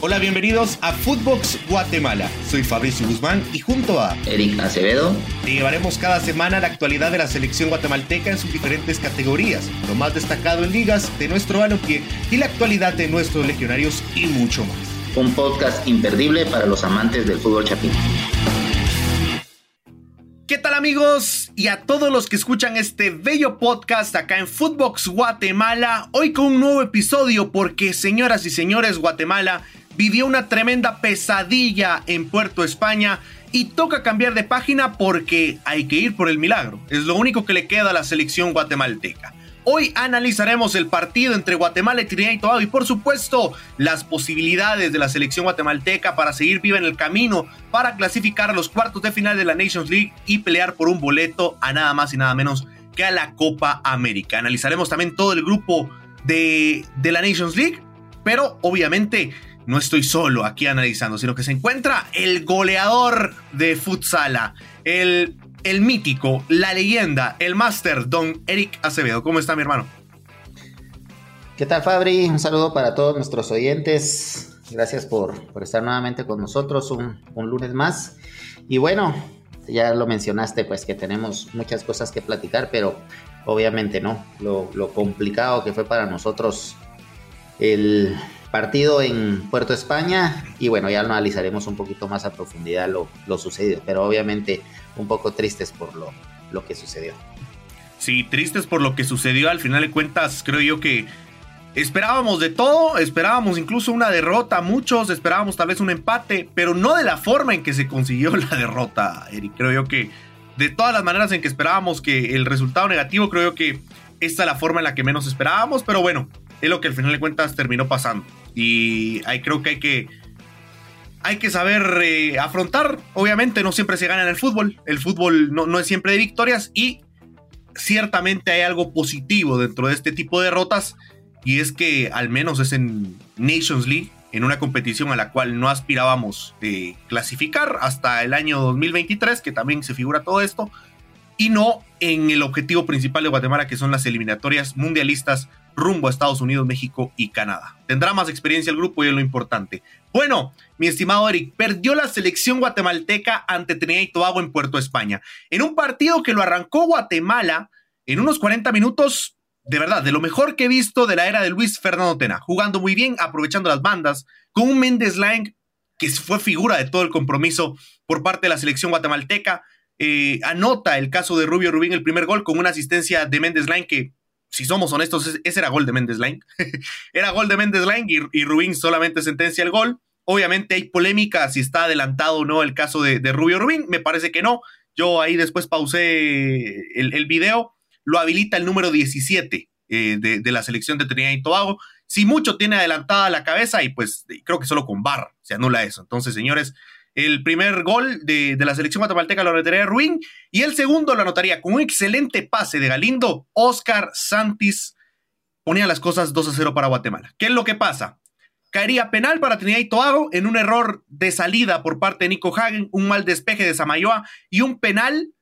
Hola, bienvenidos a Footbox Guatemala. Soy Fabricio Guzmán y junto a Eric Acevedo te llevaremos cada semana la actualidad de la selección guatemalteca en sus diferentes categorías, lo más destacado en ligas de nuestro balompié y la actualidad de nuestros legionarios y mucho más. Un podcast imperdible para los amantes del fútbol chapín. ¿Qué tal amigos? Y a todos los que escuchan este bello podcast acá en Footbox Guatemala, hoy con un nuevo episodio porque señoras y señores, Guatemala vivió una tremenda pesadilla en Puerto España y toca cambiar de página porque hay que ir por el milagro. Es lo único que le queda a la selección guatemalteca. Hoy analizaremos el partido entre Guatemala y Trinidad y Tobago y por supuesto las posibilidades de la selección guatemalteca para seguir viva en el camino para clasificar a los cuartos de final de la Nations League y pelear por un boleto a nada más y nada menos que a la Copa América. Analizaremos también todo el grupo de, de la Nations League, pero obviamente no estoy solo aquí analizando, sino que se encuentra el goleador de futsala, el el mítico, la leyenda, el máster, don Eric Acevedo. ¿Cómo está mi hermano? ¿Qué tal Fabri? Un saludo para todos nuestros oyentes. Gracias por, estar nuevamente con nosotros un, lunes más. Y bueno, ya lo mencionaste, pues que tenemos muchas cosas que platicar, pero obviamente no. Lo, lo complicado que fue para nosotros el partido en Puerto España y bueno, ya analizaremos un poquito más a profundidad lo, lo sucedido, pero obviamente un poco tristes por lo, lo que sucedió. Sí, tristes por lo que sucedió, al final de cuentas creo yo que esperábamos de todo, esperábamos incluso una derrota, muchos esperábamos tal vez un empate, pero no de la forma en que se consiguió la derrota, Eric, creo yo que de todas las maneras en que esperábamos que el resultado negativo, creo yo que esta es la forma en la que menos esperábamos, pero bueno, es lo que al final de cuentas terminó pasando. Y ahí creo que hay que, hay que saber eh, afrontar. Obviamente no siempre se gana en el fútbol. El fútbol no, no es siempre de victorias y ciertamente hay algo positivo dentro de este tipo de derrotas y es que al menos es en Nations League, en una competición a la cual no aspirábamos de clasificar hasta el año 2023, que también se figura todo esto, y no en el objetivo principal de Guatemala, que son las eliminatorias mundialistas rumbo a Estados Unidos, México y Canadá. Tendrá más experiencia el grupo y es lo importante. Bueno, mi estimado Eric, perdió la selección guatemalteca ante Trinidad y Tobago en Puerto España, en un partido que lo arrancó Guatemala en unos 40 minutos, de verdad, de lo mejor que he visto de la era de Luis Fernando Tena, jugando muy bien, aprovechando las bandas, con un Méndez Lang que fue figura de todo el compromiso por parte de la selección guatemalteca. Eh, anota el caso de Rubio Rubín el primer gol con una asistencia de Méndez Lang que si somos honestos, ese era gol de Méndez Line. era gol de Méndez Line y, Rubín solamente sentencia el gol. Obviamente hay polémica si está adelantado o no el caso de, Rubio Rubín. Me parece que no. Yo ahí después pausé el, video. Lo habilita el número 17 eh, de, la selección de Trinidad y Tobago. Si mucho tiene adelantada la cabeza y pues creo que solo con bar se anula eso. Entonces, señores, el primer gol de, la selección guatemalteca lo anotaría Ruin y el segundo lo anotaría con un excelente pase de Galindo. Oscar Santis ponía las cosas 2 a 0 para Guatemala. ¿Qué es lo que pasa? Caería penal para Trinidad y Tobago en un error de salida por parte de Nico Hagen, un mal despeje de Samayoa y un penal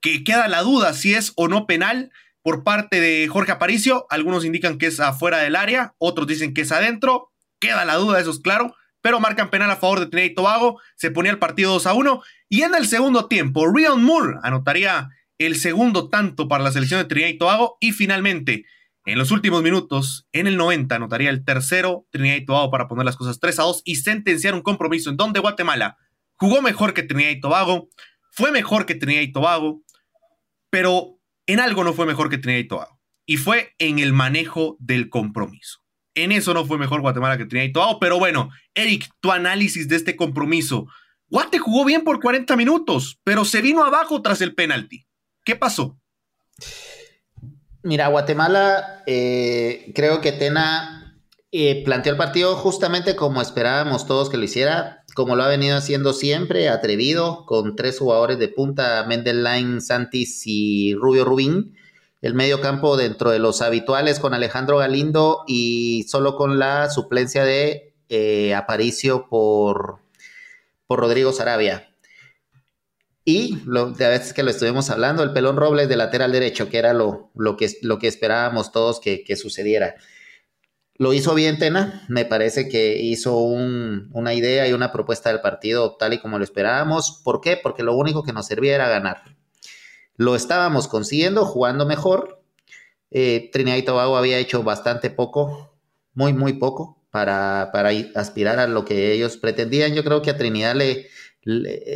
que queda la duda si es o no penal por parte de Jorge Aparicio. Algunos indican que es afuera del área, otros dicen que es adentro. Queda la duda, eso es claro pero marcan penal a favor de Trinidad y Tobago, se ponía el partido 2 a 1, y en el segundo tiempo, Rion Moore anotaría el segundo tanto para la selección de Trinidad y Tobago, y finalmente, en los últimos minutos, en el 90, anotaría el tercero Trinidad y Tobago para poner las cosas 3 a 2 y sentenciar un compromiso en donde Guatemala jugó mejor que Trinidad y Tobago, fue mejor que Trinidad y Tobago, pero en algo no fue mejor que Trinidad y Tobago, y fue en el manejo del compromiso. En eso no fue mejor Guatemala que Trinidad y Tobago, pero bueno, Eric, tu análisis de este compromiso. Guate jugó bien por 40 minutos, pero se vino abajo tras el penalti. ¿Qué pasó? Mira, Guatemala, eh, creo que Tena eh, planteó el partido justamente como esperábamos todos que lo hiciera, como lo ha venido haciendo siempre, atrevido, con tres jugadores de punta, Mendelline, Santis y Rubio Rubín el medio campo dentro de los habituales con Alejandro Galindo y solo con la suplencia de eh, Aparicio por, por Rodrigo Sarabia. Y de a veces que lo estuvimos hablando, el pelón Robles de lateral derecho, que era lo, lo, que, lo que esperábamos todos que, sucediera. Lo hizo bien Tena, me parece que hizo una idea y una propuesta del partido tal y como lo esperábamos. ¿Por qué? Porque lo único que nos servía era ganar. Lo estábamos consiguiendo, jugando mejor. Eh, Trinidad y Tobago había hecho bastante poco, muy, muy poco, para, para aspirar a lo que ellos pretendían. Yo creo que a Trinidad le,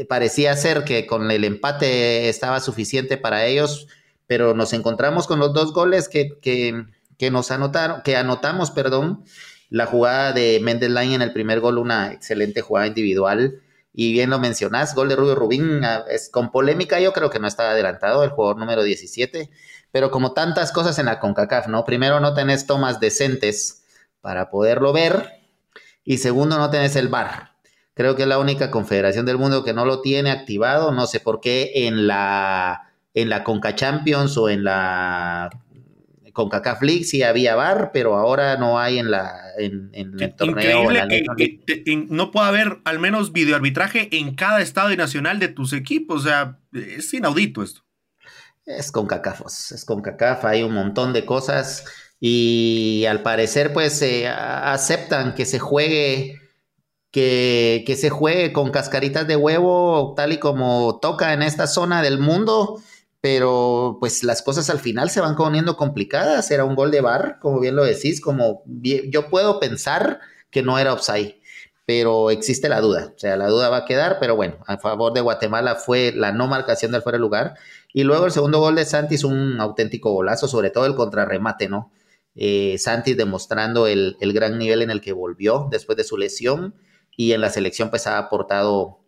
parecía ser que con el empate estaba suficiente para ellos, pero nos encontramos con los dos goles que, que, nos anotaron, que anotamos, perdón, la jugada de Mendes Line en el primer gol, una excelente jugada individual. Y bien lo mencionás, gol de Rubio Rubín, ah, es con polémica, yo creo que no estaba adelantado, el jugador número 17, pero como tantas cosas en la CONCACAF, ¿no? Primero no tenés tomas decentes para poderlo ver, y segundo no tenés el VAR. Creo que es la única confederación del mundo que no lo tiene activado. No sé por qué en la, en la Conca Champions o en la CONCACAF League sí había VAR, pero ahora no hay en, la, en, el torneo. Increíble que, no pueda haber al menos videoarbitraje en cada estado nacional de tus equipos. O sea, es inaudito esto. Es CONCACAF, es CONCACAF, hay un montón de cosas y al parecer pues aceptan que se juegue que, que, se juegue con cascaritas de huevo tal y como toca en esta zona del mundo, pero pues las cosas al final se van poniendo complicadas. Era un gol de bar, como bien lo decís, como yo puedo pensar que no era offside, pero existe la duda, o sea, la duda va a quedar, pero bueno, a favor de Guatemala fue la no marcación del fuera de lugar. Y luego el segundo gol de Santis, un auténtico golazo, sobre todo el contrarremate, ¿no? Eh, Santis demostrando el, el gran nivel en el que volvió después de su lesión y en la selección pues ha aportado,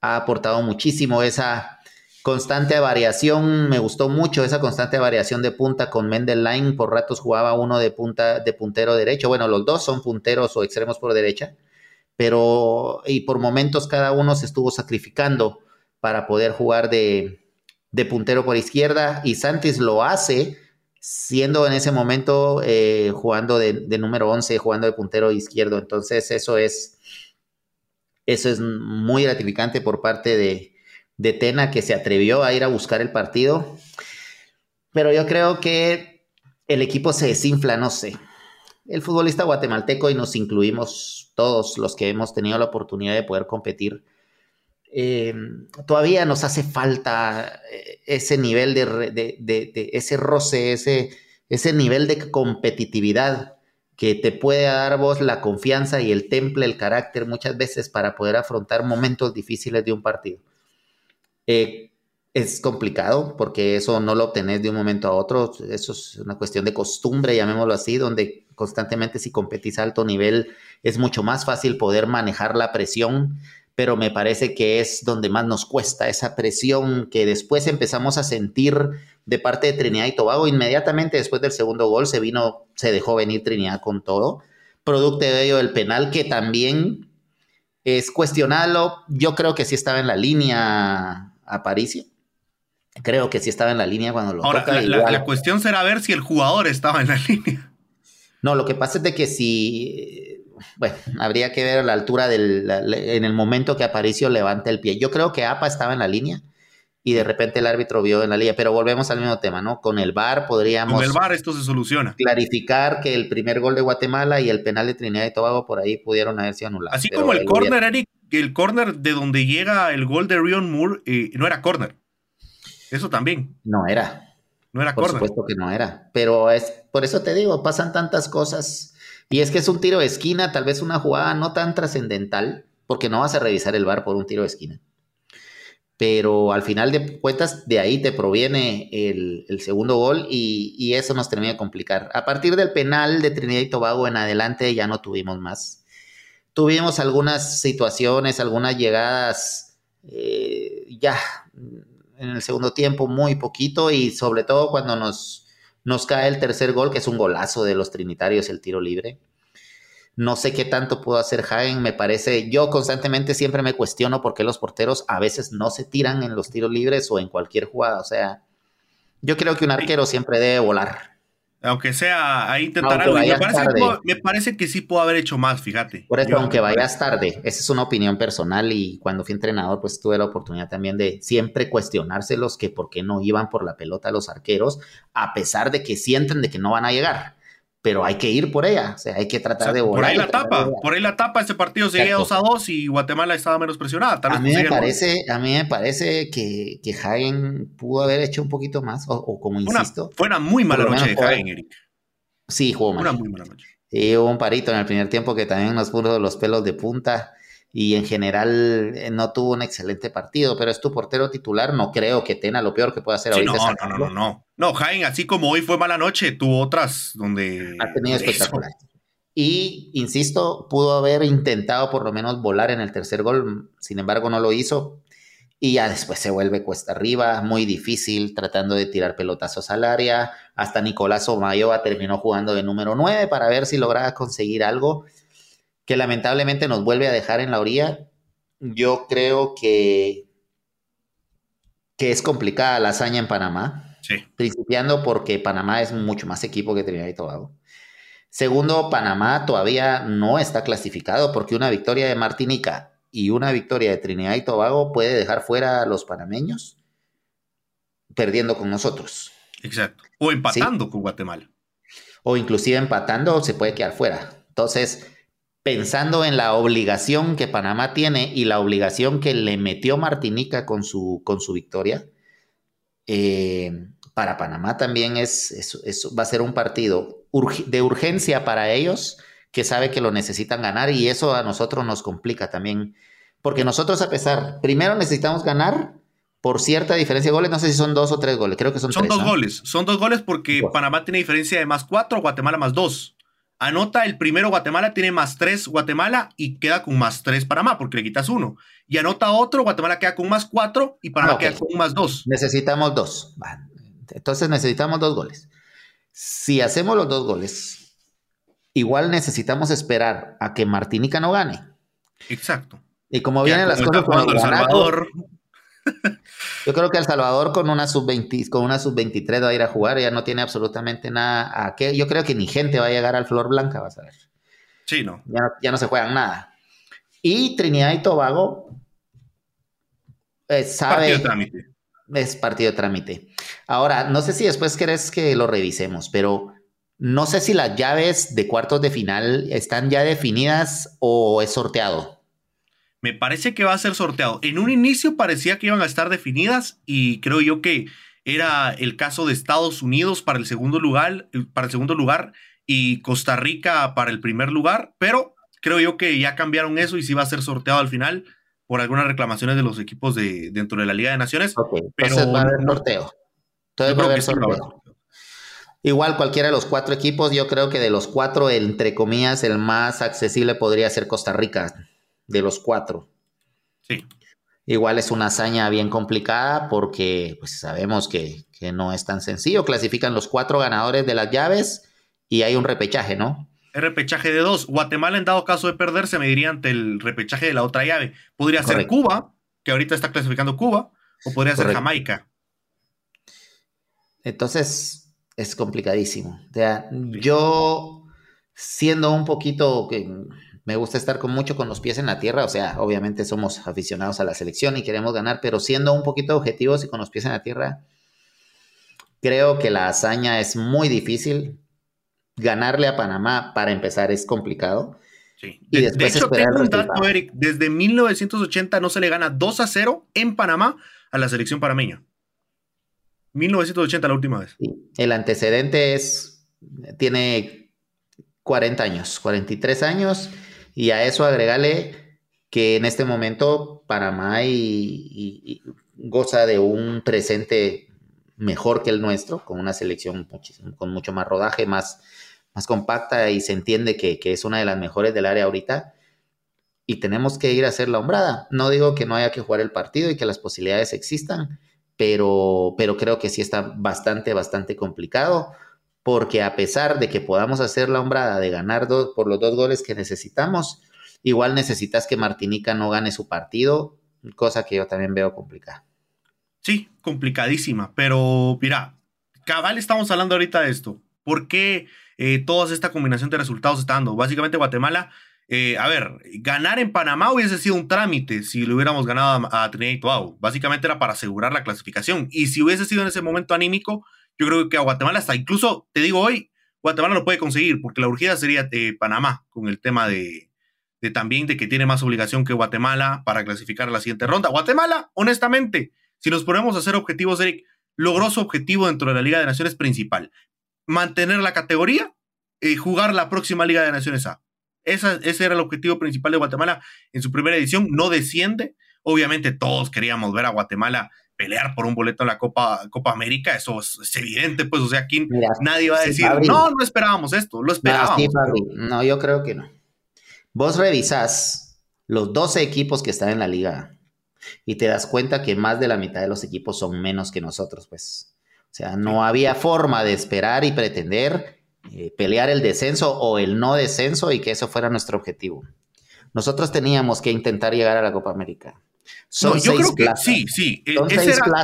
ha aportado muchísimo esa constante variación, me gustó mucho esa constante variación de punta con Mendel Line, por ratos jugaba uno de punta de puntero derecho, bueno, los dos son punteros o extremos por derecha, pero y por momentos cada uno se estuvo sacrificando para poder jugar de, de puntero por izquierda. Y Santis lo hace siendo en ese momento eh, jugando de, número 11, jugando de puntero izquierdo. Entonces eso es, eso es muy gratificante por parte de, de Tena, que se atrevió a ir a buscar el partido. Pero yo creo que el equipo se desinfla, no sé. El futbolista guatemalteco, y nos incluimos todos los que hemos tenido la oportunidad de poder competir, eh, todavía nos hace falta eh, ese nivel de, ese roce, ese, ese nivel de competitividad que te puede dar vos la confianza y el temple, el carácter muchas veces para poder afrontar momentos difíciles de un partido. Eh, es complicado porque eso no lo obtenés de un momento a otro, eso es una cuestión de costumbre, llamémoslo así, donde constantemente si competís a alto nivel es mucho más fácil poder manejar la presión, pero me parece que es donde más nos cuesta esa presión que después empezamos a sentir de parte de Trinidad y Tobago. Inmediatamente después del segundo gol se vino, se dejó venir Trinidad con todo. Producto de ello el penal que también es cuestionarlo. Yo creo que sí estaba en la línea a París. Creo que sí estaba en la línea cuando lo Ahora, toca. La, la, cuestión será ver si el jugador estaba en la línea. No, lo que pasa es de que si, bueno, habría que ver a la altura del, en el momento que Aparicio levanta el pie. Yo creo que APA estaba en la línea y de repente el árbitro vio en la liga. Pero volvemos al mismo tema, ¿no? Con el VAR podríamos... Con el VAR esto se soluciona. Clarificar que el primer gol de Guatemala y el penal de Trinidad y Tobago por ahí pudieron haber sido anulados. Así como el córner, Eric, el córner de donde llega el gol de Rion Moore eh, no era córner. Eso también. No era. No era Por supuesto que no era. Pero es por eso te digo, pasan tantas cosas. Y es que es un tiro de esquina, tal vez una jugada no tan trascendental, porque no vas a revisar el VAR por un tiro de esquina pero al final de cuentas de ahí te proviene el, segundo gol y, eso nos termina de complicar. A partir del penal de Trinidad y Tobago en adelante ya no tuvimos más. Tuvimos algunas situaciones, algunas llegadas eh, ya en el segundo tiempo muy poquito y sobre todo cuando nos, nos cae el tercer gol, que es un golazo de los Trinitarios, el tiro libre. No sé qué tanto pudo hacer Hagen, me parece, yo constantemente siempre me cuestiono por qué los porteros a veces no se tiran en los tiros libres o en cualquier jugada, o sea, yo creo que un arquero siempre debe volar. Aunque sea ahí intentar algo. Me parece, que, me parece, que sí pudo haber hecho más, fíjate. Por eso, aunque vayas tarde, esa es una opinión personal y cuando fui entrenador, pues tuve la oportunidad también de siempre cuestionárselos que por qué no iban por la pelota los arqueros, a pesar de que sienten de que no van a llegar pero hay que ir por ella, o sea, hay que tratar de volar. Por ahí la tapa, por ahí la tapa, este partido seguía 2 a 2 y Guatemala estaba menos presionada. a, mí me parece, a mí me parece que, que Hagen pudo haber hecho un poquito más, o, como insisto. fue una muy mala noche de Hagen, Eric. Sí, jugó mal. Una muy mala noche. Sí, hubo un parito en el primer tiempo que también nos puso los pelos de punta y en general eh, no tuvo un excelente partido, pero es tu portero titular, no creo que tenga lo peor que pueda hacer ahorita. No, no, no, no, no. Jaime, así como hoy fue mala noche, tuvo otras donde... Ha tenido espectacular. Y, insisto, pudo haber intentado por lo menos volar en el tercer gol, sin embargo no lo hizo. Y ya después se vuelve cuesta arriba, muy difícil, tratando de tirar pelotazos al área. Hasta Nicolás Omayoa terminó jugando de número 9 para ver si lograba conseguir algo que lamentablemente nos vuelve a dejar en la orilla. Yo creo que, que es complicada la hazaña en Panamá. Sí. Principiando porque Panamá es mucho más equipo que Trinidad y Tobago. Segundo, Panamá todavía no está clasificado porque una victoria de Martinica y una victoria de Trinidad y Tobago puede dejar fuera a los panameños perdiendo con nosotros. Exacto. O empatando con Guatemala. O inclusive empatando se puede quedar fuera. Entonces, pensando en la obligación que Panamá tiene y la obligación que le metió Martinica con su, con su victoria, eh, para Panamá también es, va a ser un partido de urgencia para ellos que sabe que lo necesitan ganar y eso a nosotros nos complica también, porque nosotros a pesar, primero necesitamos ganar por cierta diferencia de goles, no sé si son dos o tres goles, creo que son, son dos goles, son dos goles porque Panamá tiene diferencia de más cuatro, Guatemala más dos. Anota el primero Guatemala, tiene más tres Guatemala y queda con más tres Panamá porque le quitas uno. Y anota otro, Guatemala queda con más cuatro y Panamá queda con más dos. Necesitamos dos. Entonces necesitamos dos goles. Si hacemos los dos goles, igual necesitamos esperar a que Martinica no gane. Exacto. Y como vienen las cosas con el Salvador, yo creo que El Salvador con una sub-20, con una sub-23 va a ir a jugar, ya no tiene absolutamente nada a qué. Yo creo que ni gente va a llegar al Flor Blanca, vas a ver. Sí, no. Ya, no se juegan nada. Y Trinidad y Tobago eh, sabe. Partido trámite. Es partido de trámite. Ahora, no sé si después querés que lo revisemos, pero no sé si las llaves de cuartos de final están ya definidas o es sorteado. Me parece que va a ser sorteado. En un inicio parecía que iban a estar definidas y creo yo que era el caso de Estados Unidos para el segundo lugar, para el segundo lugar y Costa Rica para el primer lugar, pero creo yo que ya cambiaron eso y sí va a ser sorteado al final por algunas reclamaciones de los equipos de dentro de la Liga de Naciones. pero va a haber sorteo. va a haber sorteo. Igual cualquiera de los cuatro equipos, yo creo que de los cuatro, entre comillas, el más accesible podría ser Costa Rica de los cuatro. Sí. Igual es una hazaña bien complicada porque pues, sabemos que, no es tan sencillo. Clasifican los cuatro ganadores de las llaves y hay un repechaje, ¿no? El repechaje de dos. Guatemala, en dado caso de perderse, me diría ante el repechaje de la otra llave. Podría ser Cuba, que ahorita está clasificando Cuba, o podría ser Jamaica. Entonces, es complicadísimo. O sea, yo siendo un poquito que me gusta estar con mucho con los pies en la tierra, o sea, obviamente somos aficionados a la selección y queremos ganar, pero siendo un poquito objetivos y con los pies en la tierra, creo que la hazaña es muy difícil. Ganarle a Panamá para empezar es complicado. Sí. De, y después hecho, tengo un dato, Eric. Desde 1980 no se le gana 2 a 0 en Panamá a la selección panameña. 1980 la última vez. El antecedente es, tiene 40 años, 43 años y a eso agregale que en este momento Panamá y, goza de un presente mejor que el nuestro, con una selección con mucho más rodaje, más, más compacta y se entiende que, es una de las mejores del área ahorita. Y tenemos que ir a hacer la hombrada. No digo que no haya que jugar el partido y que las posibilidades existan, pero, pero creo que sí está bastante, bastante complicado porque a pesar de que podamos hacer la hombrada de ganar dos, por los dos goles que necesitamos, igual necesitas que Martinica no gane su partido, cosa que yo también veo complicada. Sí, complicadísima, pero mira, cabal estamos hablando ahorita de esto. ¿Por qué eh, toda esta combinación de resultados está dando? Básicamente Guatemala, eh, a ver, ganar en Panamá hubiese sido un trámite si lo hubiéramos ganado a, a Trinidad y Tobago. Básicamente era para asegurar la clasificación. Y si hubiese sido en ese momento anímico, yo creo que a Guatemala hasta incluso, te digo hoy, Guatemala lo puede conseguir, porque la urgida sería de Panamá, con el tema de, de también de que tiene más obligación que Guatemala para clasificar a la siguiente ronda. Guatemala, honestamente, si nos ponemos a hacer objetivos, Eric, logró su objetivo dentro de la Liga de Naciones principal. Mantener la categoría y jugar la próxima Liga de Naciones A. ese era el objetivo principal de Guatemala en su primera edición. No desciende. Obviamente todos queríamos ver a Guatemala pelear por un boleto en la Copa, Copa América, eso es, evidente, pues, o sea, aquí nadie va a decir, no, no esperábamos esto, lo esperábamos. No, yo creo que no. Vos revisás los 12 equipos que están en la liga y te das cuenta que más de la mitad de los equipos son menos que nosotros, pues. O sea, no había forma de esperar y pretender eh, pelear el descenso o el no descenso y que eso fuera nuestro objetivo. Nosotros teníamos que intentar llegar a la Copa América no, yo creo que sí, sí. E,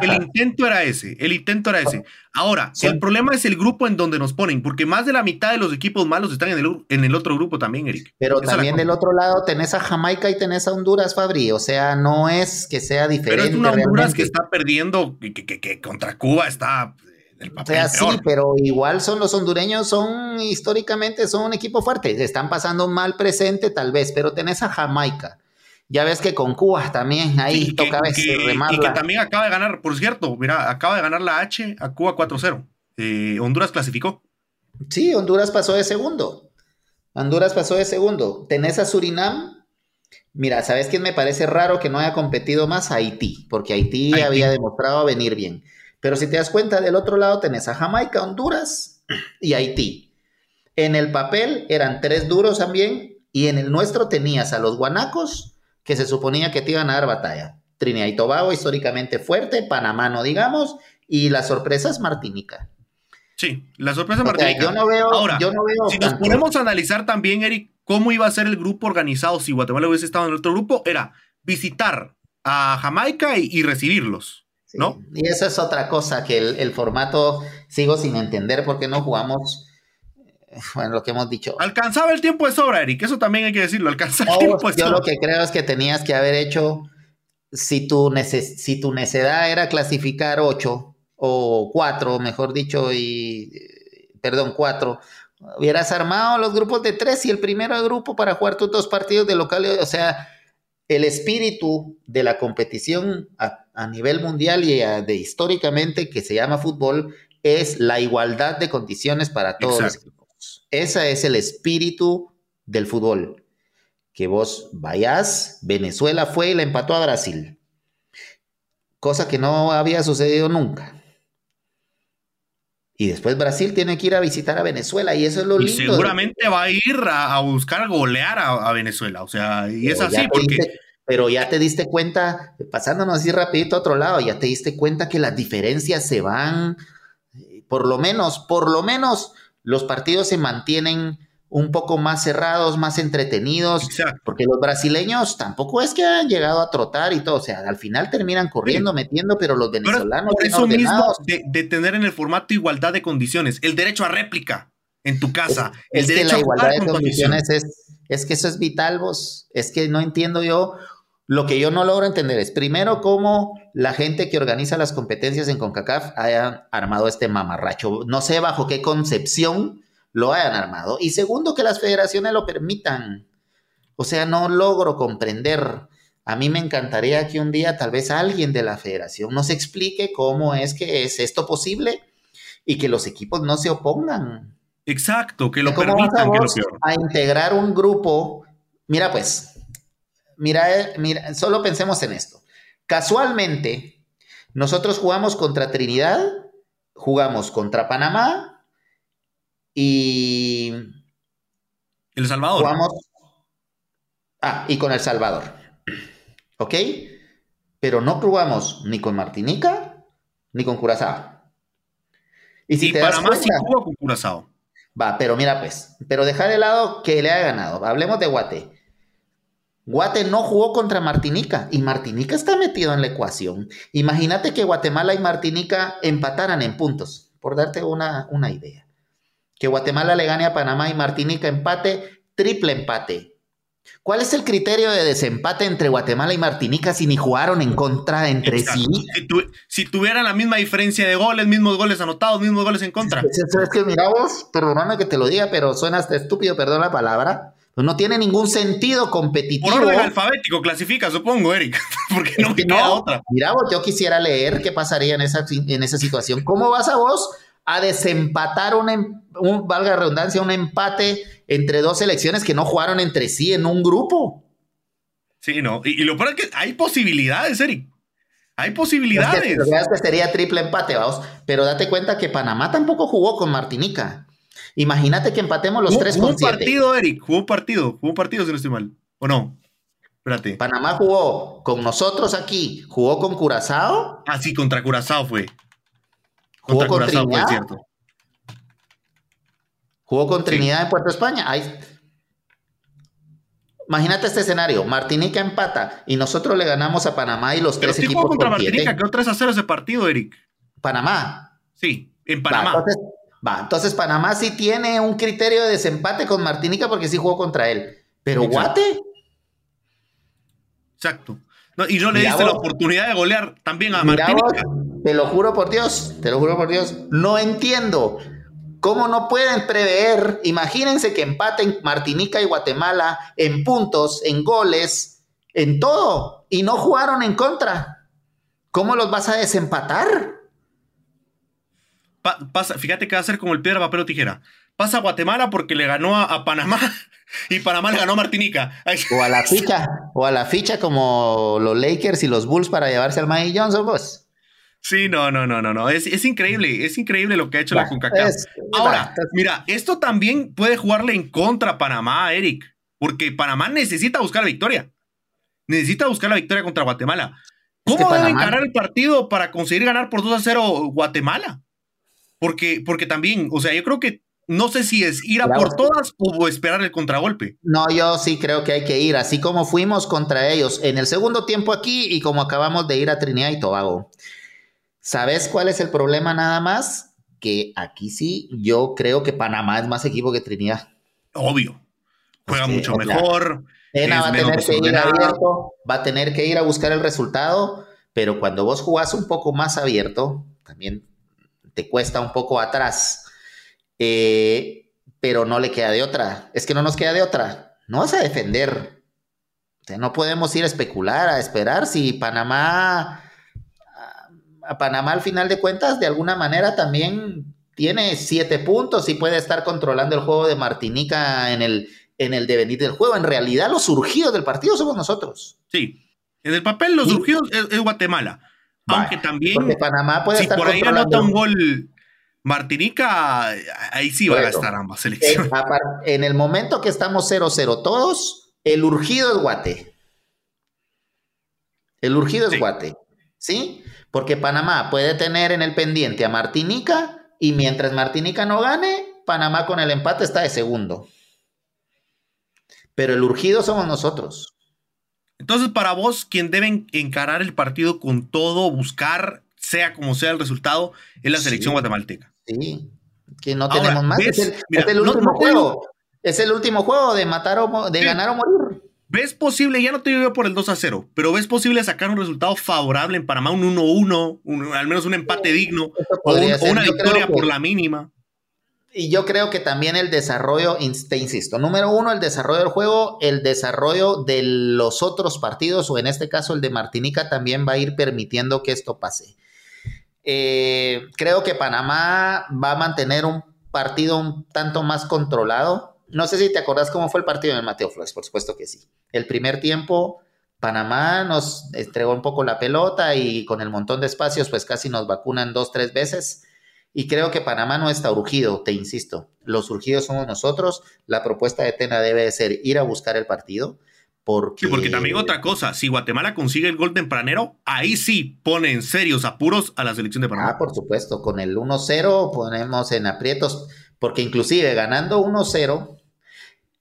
el intento era ese. El intento era ese. Ahora, el problema es el grupo en donde nos ponen, porque más de la mitad de los equipos malos están en el, en el otro grupo también, Eric. Pero también del otro lado tenés a Jamaica y tenés a Honduras, Fabri. O sea, no es que sea diferente. Pero es una Honduras que está perdiendo, que, que, que contra Cuba está o sea, sí, pero igual son los hondureños, son históricamente, son un equipo fuerte. Están pasando mal presente, tal vez, pero tenés a Jamaica, ya ves que con Cuba también ahí toca que, Y que también acaba de ganar, por cierto, mira, acaba de ganar la H a Cuba 4-0. Eh, Honduras clasificó. Sí, Honduras pasó de segundo. Honduras pasó de segundo. Tenés a Surinam. Mira, ¿sabes quién me parece raro que no haya competido más? Haití, porque Haití, había demostrado venir bien. Pero si te das cuenta, del otro lado tenés a Jamaica, Honduras y Haití. En el papel eran tres duros también, y en el nuestro tenías a los guanacos, que se suponía que te iban a dar batalla. Trinidad y Tobago históricamente fuerte, Panamá no digamos, y la sorpresa es Martinica. Sí, la sorpresa es Martinica. yo no veo, Ahora, yo no veo si nos ponemos a analizar también, Eric, cómo iba a ser el grupo organizado si Guatemala hubiese estado en el otro grupo, era visitar a Jamaica y, recibirlos, ¿no? Y eso es otra cosa que el, el formato sigo sin entender porque no jugamos bueno, lo que hemos dicho. Alcanzaba el tiempo de sobra, Eric, eso también hay que decirlo, alcanzaba el tiempo de Yo lo que creo es que tenías que haber hecho, si tu, si tu necedad era clasificar ocho o cuatro, mejor dicho, y, perdón, cuatro, hubieras armado los grupos de tres y el primero grupo para jugar tus dos partidos de local, o sea, el espíritu de la competición a, nivel mundial y de históricamente que se llama fútbol es la igualdad de condiciones para todos. Ese es el espíritu del fútbol. Que vos vayas, Venezuela fue y le empató a Brasil. Cosa que no había sucedido nunca. Y después Brasil tiene que ir a visitar a Venezuela y eso es lo lindo. Y seguramente va a ir a, buscar golear a, Venezuela. O sea, y es así porque... pero ya te diste cuenta, pasándonos así rapidito a otro lado, ya te diste cuenta que las diferencias se van, por lo menos, por lo menos los partidos se mantienen un poco más cerrados, más entretenidos, porque los brasileños tampoco es que han llegado a trotar y todo, o sea, al final terminan corriendo, metiendo, pero los venezolanos... Por eso mismo de, tener en el formato igualdad de condiciones, el derecho a réplica en tu casa, es, el derecho que la igualdad de condiciones es, es que eso es vital, vos, es que no entiendo yo lo que yo no logro entender es, primero, cómo la gente que organiza las competencias en CONCACAF hayan armado este mamarracho. No sé bajo qué concepción lo hayan armado. Y segundo, que las federaciones lo permitan. O sea, no logro comprender. A mí me encantaría que un día tal vez alguien de la federación nos explique cómo es que es esto posible y que los equipos no se opongan. Exacto, que lo permitan. a integrar un grupo. Mira, pues, mira, eh, mira, solo pensemos en esto. Casualmente, nosotros jugamos contra Trinidad, jugamos contra Panamá y... El Salvador. Jugamos... Ah, y con El Salvador. ¿Ok? Pero no jugamos ni con Martinica ni con Curazao. Y si Panamá sí jugó con Curazao. Va, pero mira pues, pero dejar de lado que le haya ganado. Hablemos de Guate. Guate no jugó contra Martinica y Martinica está metido en la ecuación. Imagínate que Guatemala y Martinica empataran en puntos, por darte una, una idea. Que Guatemala le gane a Panamá y Martinica empate, triple empate. ¿Cuál es el criterio de desempate entre Guatemala y Martinica si ni jugaron en contra entre sí? Si, tuvieran la misma diferencia de goles, mismos goles anotados, mismos goles en contra. Es, que mira vos, perdóname que te lo diga, pero suena hasta estúpido, perdón la palabra. Pues no tiene ningún sentido competitivo. Por orden alfabético clasifica, supongo, Eric. Porque no me queda otra. Mira vos, yo quisiera leer qué pasaría en esa, en esa situación. ¿Cómo vas a vos a desempatar un, em, un, valga redundancia, un empate entre dos selecciones que no jugaron entre sí en un grupo. Sí, no. Y, lo peor es que hay posibilidades, Eric. Hay posibilidades. Es que, sería triple empate, vamos. Pero date cuenta que Panamá tampoco jugó con Martinica. Imagínate que empatemos los tres con un partido, Eric. Jugó un partido. Jugó un partido, si no estoy mal. ¿O no? Espérate. Panamá jugó con nosotros aquí. Jugó con Curazao. Ah, sí, contra Curazao fue. Contra jugó Curazao fue cierto. Jugó con Trinidad en Puerto España. Imagínate este escenario, Martinica empata y nosotros le ganamos a Panamá y los tres equipos jugó contra Martinica, quedó 3 a 0 ese partido, Eric. Panamá. Sí, en Panamá. Va, entonces, Panamá sí tiene un criterio de desempate con Martinica porque sí jugó contra él. Pero Guate. Exacto. y no le diste la oportunidad de golear también a Martinica. te lo juro por Dios, te lo juro por Dios. No entiendo ¿Cómo no pueden prever? Imagínense que empaten Martinica y Guatemala en puntos, en goles, en todo, y no jugaron en contra. ¿Cómo los vas a desempatar? Pasa, fíjate que va a ser como el piedra, papel o tijera. Pasa Guatemala porque le ganó a, Panamá y Panamá le ganó a Martinica. O a la ficha, o a la ficha como los Lakers y los Bulls para llevarse al Magic Johnson, pues. Sí, no, no, no, no, no. Es, increíble, es increíble lo que ha hecho la CONCACAF. Ahora, mira, esto también puede jugarle en contra a Panamá, Eric, porque Panamá necesita buscar la victoria. Necesita buscar la victoria contra Guatemala. ¿Cómo debe encarar el partido para conseguir ganar por 2 a 0 Guatemala? Porque, porque también, o sea, yo creo que no sé si es ir a por todas o esperar el contragolpe. No, yo sí creo que hay que ir, así como fuimos contra ellos en el segundo tiempo aquí y como acabamos de ir a Trinidad y Tobago. ¿Sabes cuál es el problema nada más? Que aquí sí, yo creo que Panamá es más equipo que Trinidad. Obvio. Juega mucho mejor. Tena va a tener que ir abierto, va a tener que ir a buscar el resultado, pero cuando vos jugás un poco más abierto, también te cuesta un poco atrás. Eh, pero no le queda de otra. Es que no nos queda de otra. No vas a defender. no podemos ir a especular, a esperar si Panamá a Panamá al final de cuentas de alguna manera también tiene siete puntos y puede estar controlando el juego de Martinica en el, en el devenir del juego. En realidad los surgidos del partido somos nosotros. Sí, en el papel los surgidos es, Guatemala. Aunque también... Porque Panamá puede si por ahí anota un gol Martinica, ahí sí va a estar ambas selecciones. En, el momento que estamos 0-0 todos, el urgido es Guate. El urgido es Guate. ¿Sí? Porque Panamá puede tener en el pendiente a Martinica y mientras Martinica no gane, Panamá con el empate está de segundo. Pero el urgido somos nosotros. Entonces, para vos, quien debe encarar el partido con todo, buscar, sea como sea el resultado, es la selección guatemalteca. Sí, que no tenemos más. es, el, último juego. Es el último juego de matar o de ganar o morir. ¿Ves posible, ya no te digo por el 2 a 0, pero ves posible sacar un resultado favorable en Panamá, un 1-1, al menos un empate digno, o, una victoria por la mínima? Y yo creo que también el desarrollo, te insisto, número uno, el desarrollo del juego, el desarrollo de los otros partidos, o en este caso el de Martinica, también va a ir permitiendo que esto pase. Eh, creo que Panamá va a mantener un partido un tanto más controlado, no sé si te acordás cómo fue el partido en Mateo Flores, por supuesto que sí. El primer tiempo, Panamá nos entregó un poco la pelota y con el montón de espacios, pues casi nos vacunan dos, tres veces. Y creo que Panamá no está urgido, te insisto. Los urgidos somos nosotros. La propuesta de Tena debe ser ir a buscar el partido. Porque... Sí, porque también otra cosa, si Guatemala consigue el gol tempranero, ahí sí pone en serios apuros a la selección de Panamá. Ah, por supuesto, con el 1-0 ponemos en aprietos porque inclusive ganando 1-0,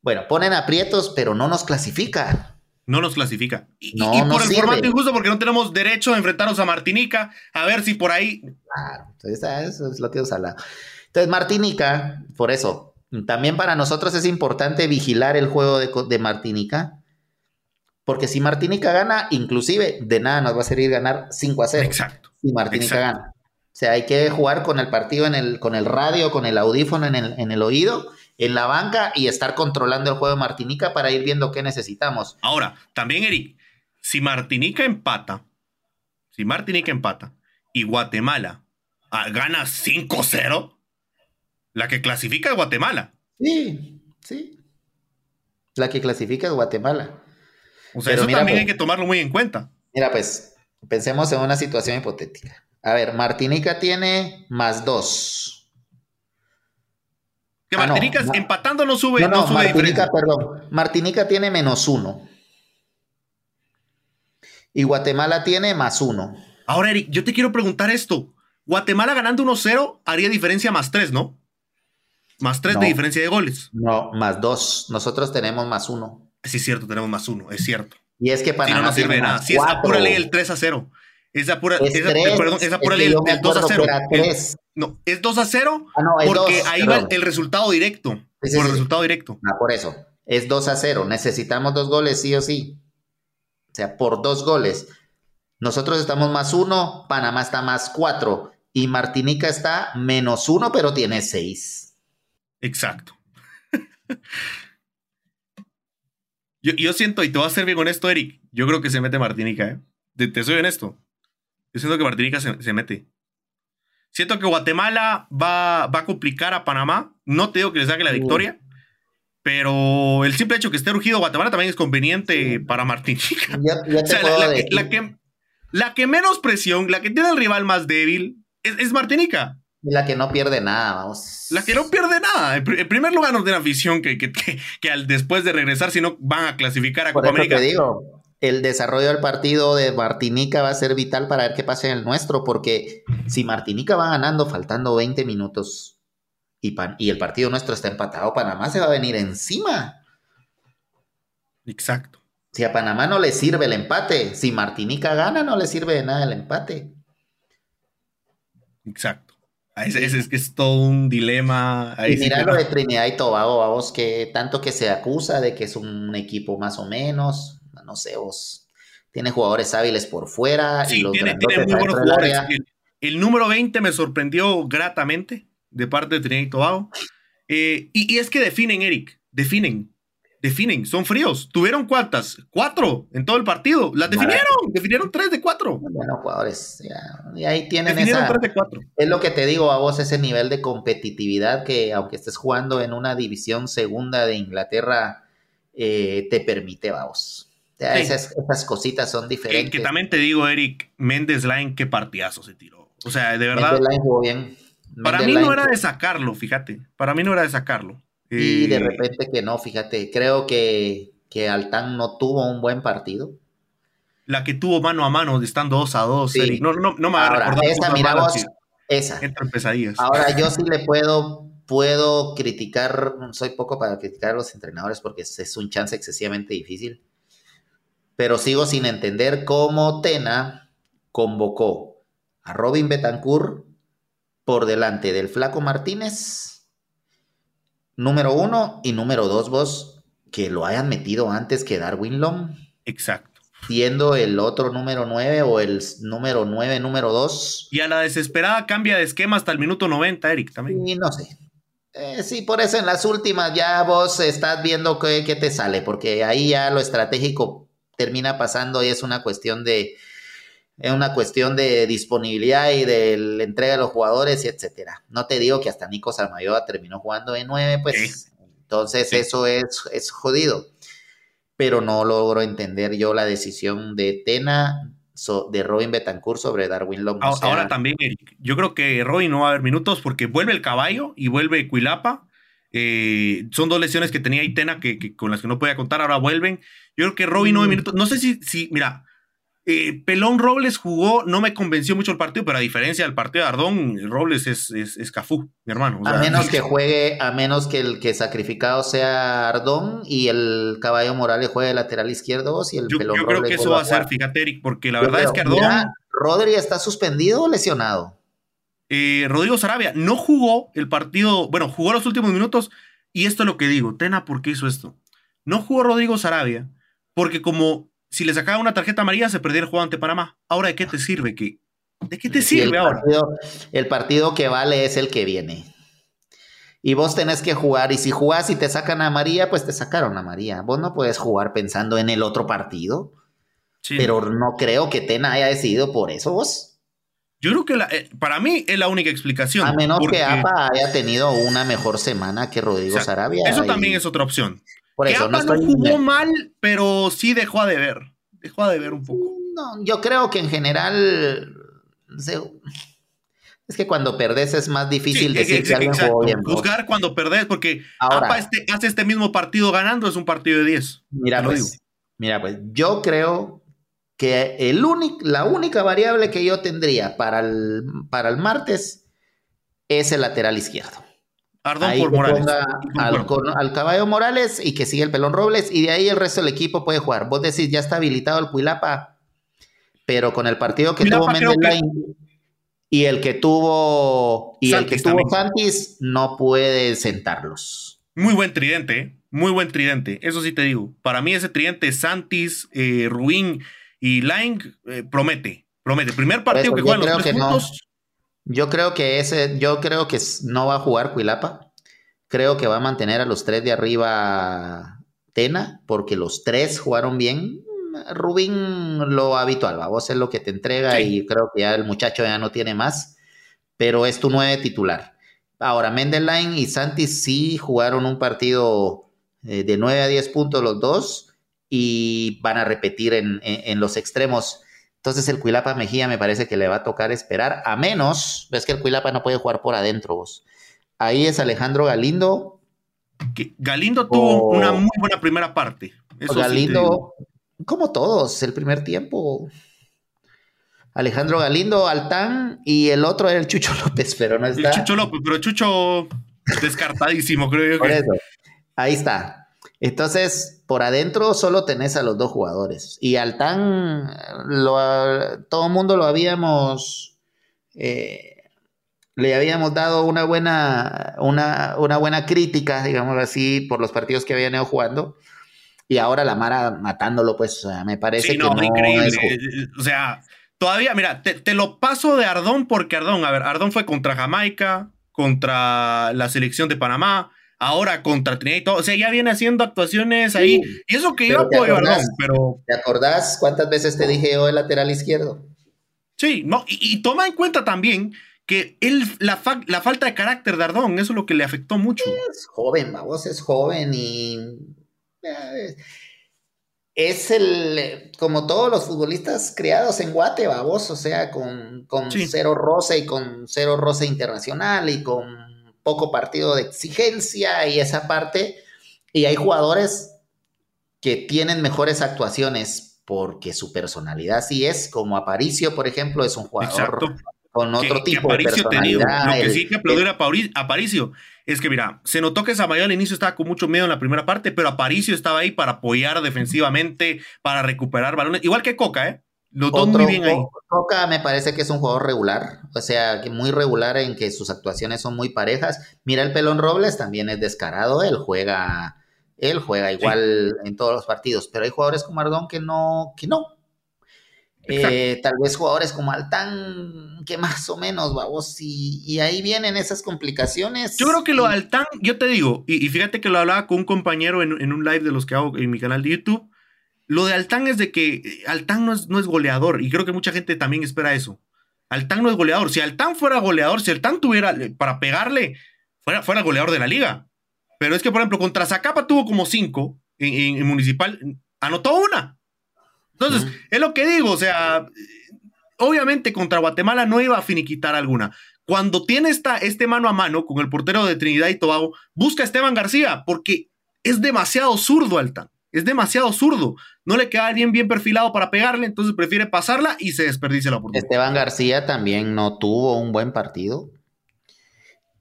bueno, ponen aprietos, pero no nos clasifica. No nos clasifica. Y, por el formato injusto, porque no tenemos derecho a enfrentarnos a Martinica, a ver si por ahí. Claro, entonces eso es lo que os Entonces, Martinica, por eso, También para nosotros es importante vigilar el juego de, Martinica. Porque si Martinica gana, inclusive de nada nos va a servir ganar 5 a 0. Exacto. Si Martinica gana. O sea, hay que jugar con el partido en el, con el radio, con el audífono en el, en el oído, en la banca y estar controlando el juego de Martinica para ir viendo qué necesitamos. Ahora, también, Eric, si Martinica empata, si Martinica empata y Guatemala ah, gana 5-0, la que clasifica es Guatemala. Sí, sí. La que clasifica es Guatemala. O sea, eso también hay pues, que tomarlo muy en cuenta. Mira, pues, pensemos en una situación hipotética. A ver, Martinica tiene más dos. Que ah, Martinica empatando no sube, no, no, sube Martinica, perdón. Martinica tiene menos uno. Y Guatemala tiene más uno. Ahora, Eric, yo te quiero preguntar esto. Guatemala ganando 1-0 haría diferencia más 3, ¿no? Más 3 de diferencia de goles. No, más 2. Nosotros tenemos más 1. Sí, es cierto, tenemos más 1, es cierto. Y es que Panamá si no, no sirve nada. Si es pura ley el 3 a 0. Esa pura, esa, perdón, esa pura ley el, 2 a 0. no, es 2 a 0 ah, no, porque ahí va el resultado directo. Por el resultado directo. Ah, por eso. Es 2 a 0. Necesitamos dos goles, sí o sí. O sea, por dos goles. Nosotros estamos más uno, Panamá está más cuatro y Martinica está menos uno, pero tiene seis. Exacto. yo, siento, y te voy a ser bien honesto, Eric, yo creo que se mete Martinica, ¿eh? Te, soy honesto. Yo siento que Martinica se, mete. Siento que Guatemala va, va, a complicar a Panamá. No te digo que le saque la victoria, pero el simple hecho que esté urgido Guatemala también es conveniente para Martinica. o sea, la, que, la, que, menos presión, la que tiene el rival más débil, es, Martinica. La que no pierde nada, vamos. La que no pierde nada. En, primer lugar, no tiene afición que, que, al, después de regresar, si no van a clasificar a Copa América. Te digo, el desarrollo del partido de Martinica va a ser vital para ver qué pasa en el nuestro, porque si Martinica va ganando faltando 20 minutos y, el partido nuestro está empatado, Panamá se va a venir encima. Exacto. Si a Panamá no le sirve el empate, si Martinica gana, no le sirve de nada el empate. Exacto. Es que es todo un dilema. y mira lo de Trinidad y Tobago, vos, que tanto que se acusa de que es un equipo más o menos, no sé, vos, tiene jugadores hábiles por fuera. Sí, tiene, muy buenos jugadores. el, número 20 me sorprendió gratamente de parte de Trinidad y Tobago. Eh, y, es que definen, Eric, definen. Definen, son fríos. ¿Tuvieron cuántas? Cuatro en todo el partido. Las definieron, definieron tres de cuatro. Bueno, jugadores, y ahí tienen esa. Tres de cuatro. Es lo que te digo a vos, ese nivel de competitividad que, aunque estés jugando en una división segunda de Inglaterra, eh, te permite, vamos. Esas, cositas son diferentes. Que, también te digo, Eric, Méndez Line, qué partidazo se tiró. O sea, de verdad. Méndez Line jugó bien. Para mí no era de sacarlo, fíjate. Para mí no era de sacarlo. Y de eh, repente que no, fíjate. Creo que, que Altán no tuvo un buen partido. La que tuvo mano a mano, estando 2 a 2. No, no, no me va a recordar. Esa, mira vos, esa. Entre pesadillas. Ahora, yo sí le puedo, puedo criticar, soy poco para criticar a los entrenadores porque es un chance excesivamente difícil. Pero sigo sin entender cómo Tena convocó a Robin Betancourt por delante del Flaco Martínez, número uno, y número dos, vos, que lo hayan metido antes que Darwin Long. Exacto. Siendo el otro número nueve o el número nueve, número dos. Y a la desesperada cambia de esquema hasta el minuto 90, Eric, también. Y no sé. Eh, sí, por eso en las últimas ya vos estás viendo qué, qué te sale, porque ahí ya lo estratégico termina pasando y es una cuestión de, es una cuestión de disponibilidad y de la entrega de los jugadores y etcétera. No te digo que hasta Nico Salmayoa terminó jugando en nueve, pues entonces eso es, es jodido. Pero no logro entender yo la decisión de Tena de Robin Betancourt sobre Darwin Long. Ahora, también, Eric, yo creo que Robin no va a haber minutos porque vuelve el caballo y vuelve Cuilapa. Eh, son dos lesiones que tenía Itena que, que, con las que no podía contar, ahora vuelven. Yo creo que Robin nueve mm. minutos. No sé si, si mira, eh, Pelón Robles jugó, no me convenció mucho el partido, pero a diferencia del partido de Ardón, Robles es, es, Cafú, mi hermano. a menos que juegue, a menos que el que sacrificado sea Ardón y el caballo Morales juegue lateral izquierdo y el yo, Pelón yo creo que eso va a ser, fíjate, Eric, porque la verdad es que Ardón. ¿Rodri está suspendido o lesionado? Eh, Rodrigo Sarabia no jugó el partido, bueno, jugó los últimos minutos, Y esto es lo que digo, Tena, ¿por qué hizo esto? No jugó Rodrigo Sarabia, porque como si le sacaba una tarjeta amarilla se perdiera el juego ante Panamá. Ahora, ¿de qué te sirve? ¿Qué, ¿De qué te sirve ahora? el partido que vale es el que viene. Y vos tenés que jugar, y si jugás y te sacan a María, pues te sacaron a María. Vos no puedes jugar pensando en el otro partido. Pero no creo que Tena haya decidido por eso vos. Yo creo que eh, para mí es la única explicación. A menos que APA haya tenido una mejor semana que Rodrigo Sarabia. Eso también es otra opción. Por eso, no, jugó mal, pero sí dejó de ver. Dejó de ver un poco. No, yo creo que en general. Es que cuando perdés es más difícil decir que alguien jugó bien. Juzgar cuando perdés, porque Ahora, este, hace este mismo partido ganando, es un partido de 10. Mira, pues, mira, pues yo creo que el la única variable que yo tendría para el, para el martes es el lateral izquierdo. Ardón por Morales. Al, caballo Morales y que sigue el pelón Robles y de ahí el resto del equipo puede jugar. Vos decís, ya está habilitado el Cuilapa, pero con el partido que tuvo Mendelain y el que tuvo y el que tuvo Santis no puede sentarlos. Muy buen tridente, ¿eh? muy buen tridente. Eso sí te digo. Para mí ese tridente Santis, eh, Ruin y Line eh, promete, promete. Primer partido que juegan los tres juntos. Yo creo que ese, yo creo que no va a jugar Cuilapa. Creo que va a mantener a los tres de arriba Tena, porque los tres jugaron bien. Rubín lo habitual, va, vos es lo que te entrega y creo que ya el muchacho ya no tiene más, pero es tu nueve titular. Ahora, Mendeline y Santi sí jugaron un partido eh, de 9 a 10 puntos los dos y van a repetir en, en los extremos. Entonces el Cuilapa Mejía me parece que le va a tocar esperar, a menos, ves que el Cuilapa no puede jugar por adentro vos. Ahí es Alejandro Galindo. Galindo tuvo una muy buena primera parte. Galindo, como todos, el primer tiempo. Alejandro Galindo, Altán y el otro era el Chucho López, pero no está. El Chucho López, pero Chucho descartadísimo, creo yo. Por eso. Ahí está. Entonces, por adentro solo tenés a los dos jugadores. Y Altán, lo, todo el mundo lo habíamos, eh, le habíamos dado una buena, una, una buena crítica, digamos así, por los partidos que había ido jugando. Y ahora la Mara matándolo, pues me parece que no increíble. O sea, todavía, mira, te, te, lo paso de Ardón porque Ardón, a ver, Ardón fue contra Jamaica, contra la selección de Panamá, ahora contra Trinidad y todo. O sea, ya viene haciendo actuaciones ahí. y eso que yo apoyo, ¿verdad? Pero. ¿Te acordás cuántas veces te dije yo el lateral izquierdo? Sí, no, y, toma en cuenta también que él, la, la, falta de carácter de Ardón, eso es lo que le afectó mucho. Es joven, vos es joven y. Eh, es el, como todos los futbolistas creados en Guate, vos, o sea, con, con cero roce y con cero roce internacional y con poco partido de exigencia y esa parte. Y hay jugadores que tienen mejores actuaciones porque su personalidad sí es, como Aparicio, por ejemplo, es un jugador con otro tipo de personalidad. Lo que sí que aplaudir a Aparicio es que, mira, se notó que Samayo al inicio estaba con mucho miedo en la primera parte, pero Aparicio estaba ahí para apoyar defensivamente, para recuperar balones, igual que Coca, ¿eh? Los dos muy bien ahí. Coca me parece que es un jugador regular, o sea, que muy regular en que sus actuaciones son muy parejas. Mira el Pelón Robles, también es descarado, él juega, él juega igual en todos los partidos, pero hay jugadores como Ardón que no, que no. Eh, tal vez jugadores como Altán, que más o menos, vamos, y, y, ahí vienen esas complicaciones. Yo creo que lo Altán, yo te digo, y, fíjate que lo hablaba con un compañero en, en un live de los que hago en mi canal de YouTube lo de Altán es de que eh, Altán no es, no es goleador y creo que mucha gente también espera eso. Altán no es goleador. Si Altán fuera goleador, si Altán tuviera eh, para pegarle, fuera, fuera goleador de la liga. Pero es que, por ejemplo, contra Zacapa tuvo como cinco en, Municipal, anotó una. Entonces, es lo que digo, o sea, obviamente contra Guatemala no iba a finiquitar alguna. Cuando tiene esta, este mano a mano con el portero de Trinidad y Tobago, busca a Esteban García porque es demasiado zurdo Altán es demasiado zurdo. No le queda bien, bien perfilado para pegarle, entonces prefiere pasarla y se desperdicia la oportunidad. Esteban García también no tuvo un buen partido.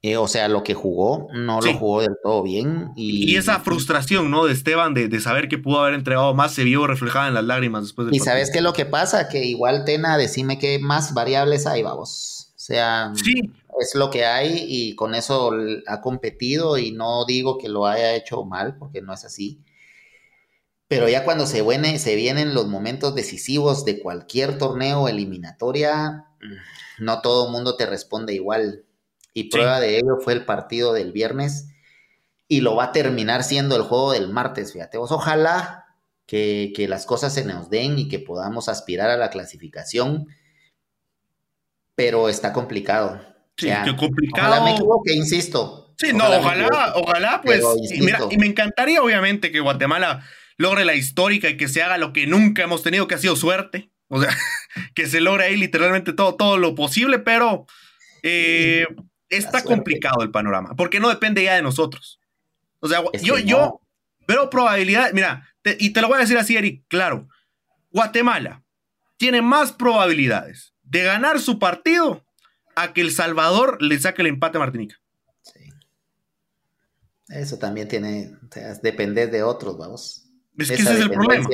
Eh, o sea, lo que jugó, no lo jugó del todo bien. Y, esa frustración, ¿no? De Esteban de, saber que pudo haber entregado más se vio reflejada en las lágrimas después del Y sabes qué es lo que pasa, que igual Tena, decime qué más variables hay, vamos. sea, es lo que hay y con eso ha competido y no digo que lo haya hecho mal, porque no es así. Pero ya cuando se, se vienen los momentos decisivos de cualquier torneo eliminatoria, no todo mundo te responde igual. Y prueba de ello fue el partido del viernes y lo va a terminar siendo el juego del martes, fíjate. ojalá que, las cosas se nos den y que podamos aspirar a la clasificación, pero está complicado. Sí, qué complicado. Ojalá me equivoque, insisto. Sí, no, ojalá, ojalá, pues. Y, mira, y me encantaría, obviamente, que Guatemala logre la histórica y que se haga lo que nunca hemos tenido, que ha sido suerte. O sea, que se logre ahí literalmente todo, todo lo posible, pero eh, está complicado el panorama, porque no depende ya de nosotros. O sea, yo, yo veo probabilidad, mira, y te lo voy a decir así, Eric, claro, Guatemala tiene más probabilidades de ganar su partido a que El Salvador le saque el empate a Martinica. Sí. Eso también tiene, o sea, depender de otros, vamos. Es que ese es el problema.